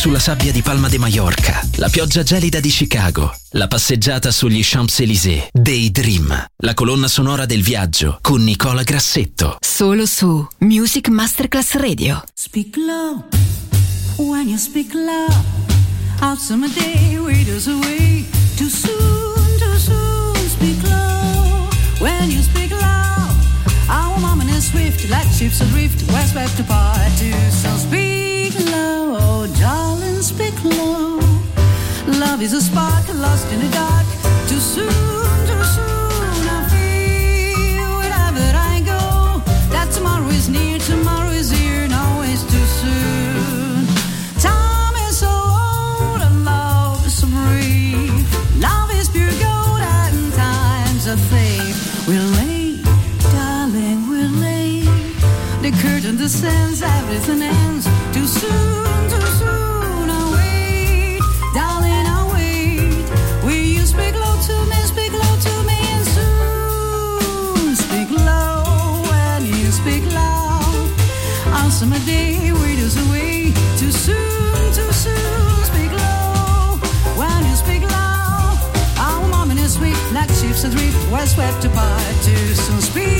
sulla sabbia di Palma de Mallorca, la pioggia gelida di Chicago, la passeggiata sugli Champs-Élysées, Daydream, la colonna sonora del viaggio con Nicola Grassetto. Solo su Music Masterclass Radio. Speak low, when you speak low, out summer day, waiters away, too soon, too soon, speak low, when you speak low. our moment is swift, like ships adrift, west, west apart, too soon, speak love is a spark lost in the dark. Too soon, too soon, I feel wherever I go that tomorrow is near, tomorrow is here, too soon. Time is so old and love is so brief. Love is pure gold and time's a thief. We're darling, we're. The curtain descends, everything ends too soon. I swept apart to some speed.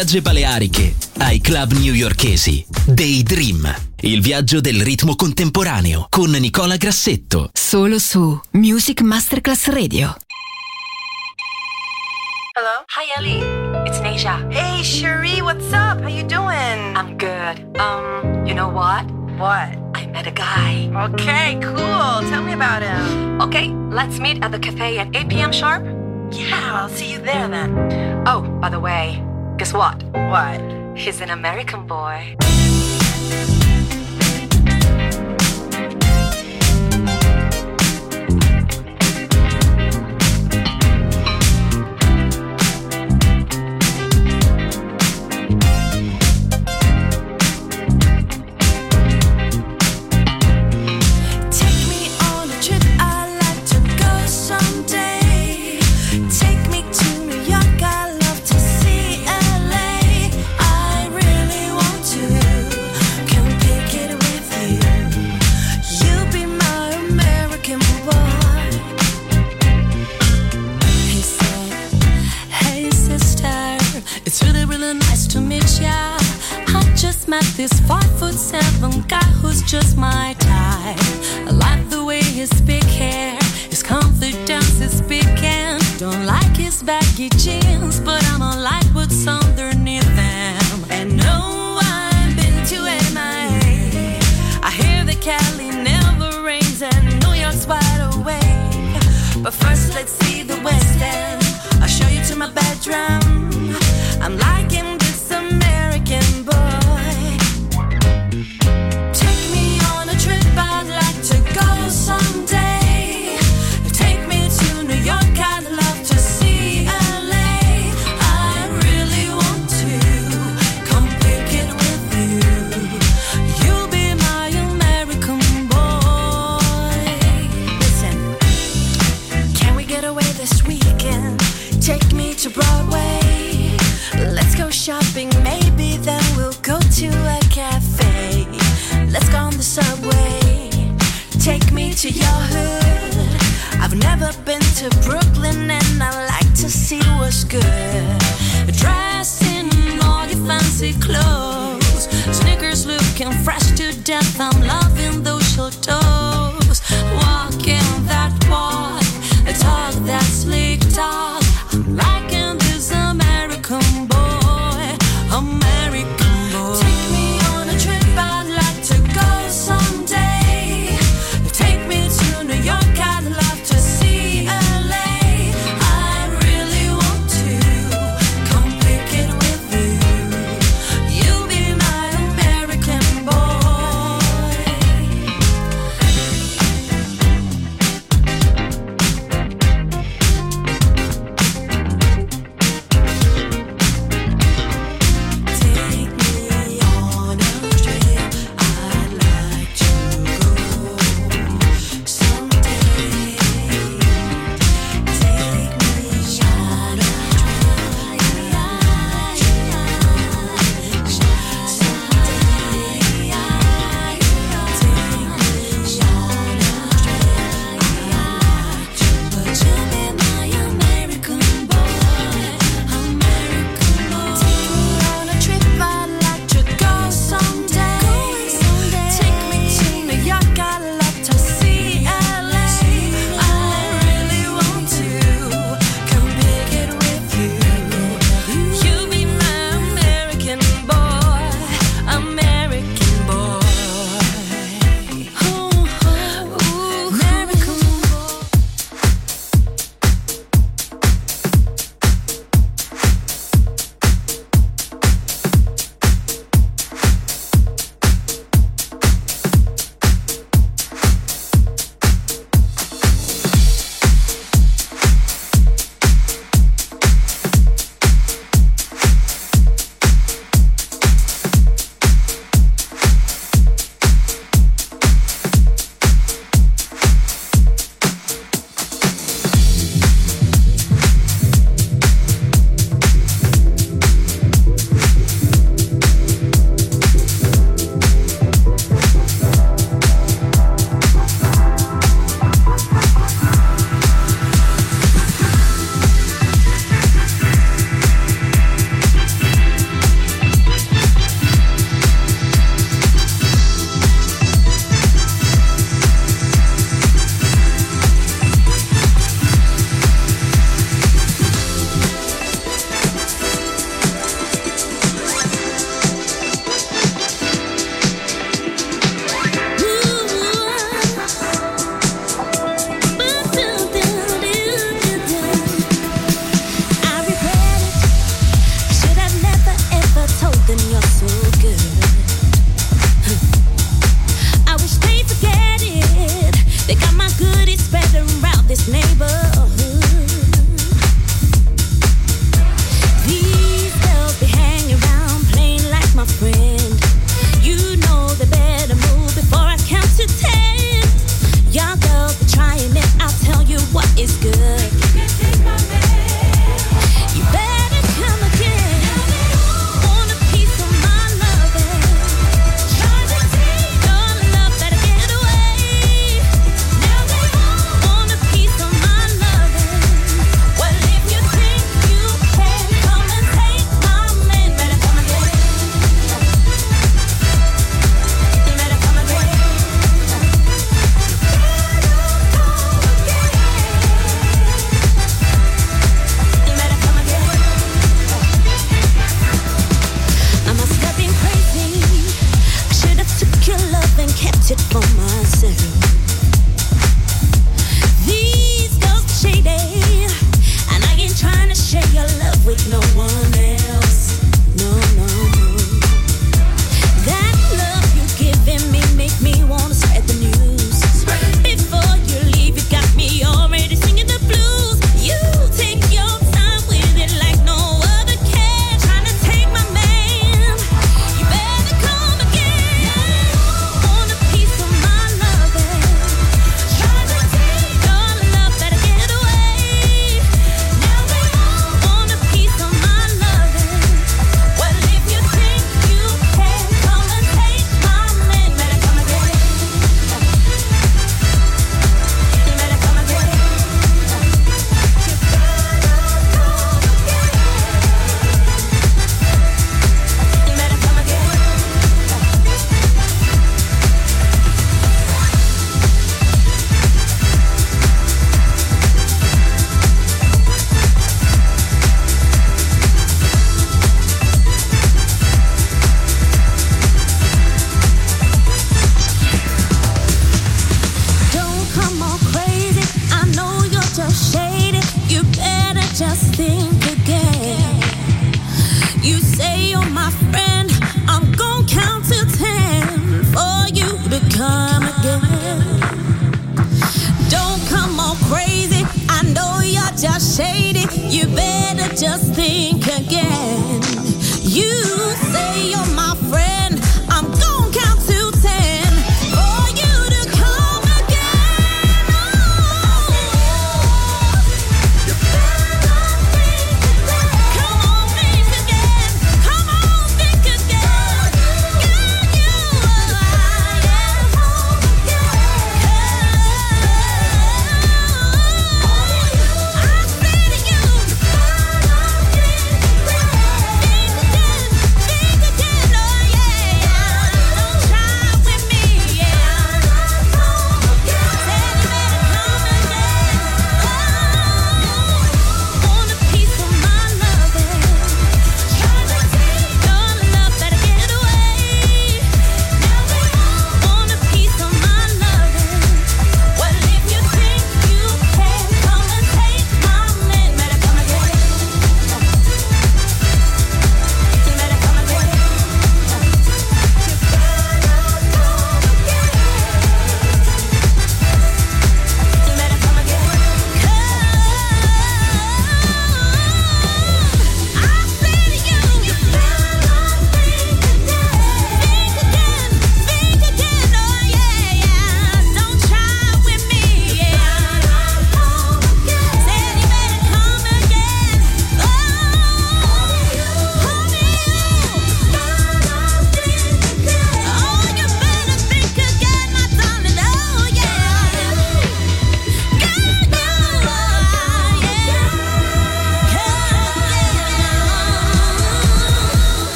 Spiagge Baleariche, ai club newyorkesi. Daydream, il viaggio del ritmo contemporaneo con Nicola Grassetto. Solo su Music Masterclass Radio. Hello? Hi Ellie, it's Nisha. Hey Cherie, what's up? How you doing? I'm good. Um, you know what? What? I met a guy. Okay, cool. Tell me about him. Okay, let's meet at the cafe at 8 p.m. sharp. Yeah, I'll see you there then. Oh, by the way, Guess what? What? He's an American boy. This five foot seven guy who's just my type. I like the way his big hair, his confidence is big, and don't like his baggy jeans. i'm love.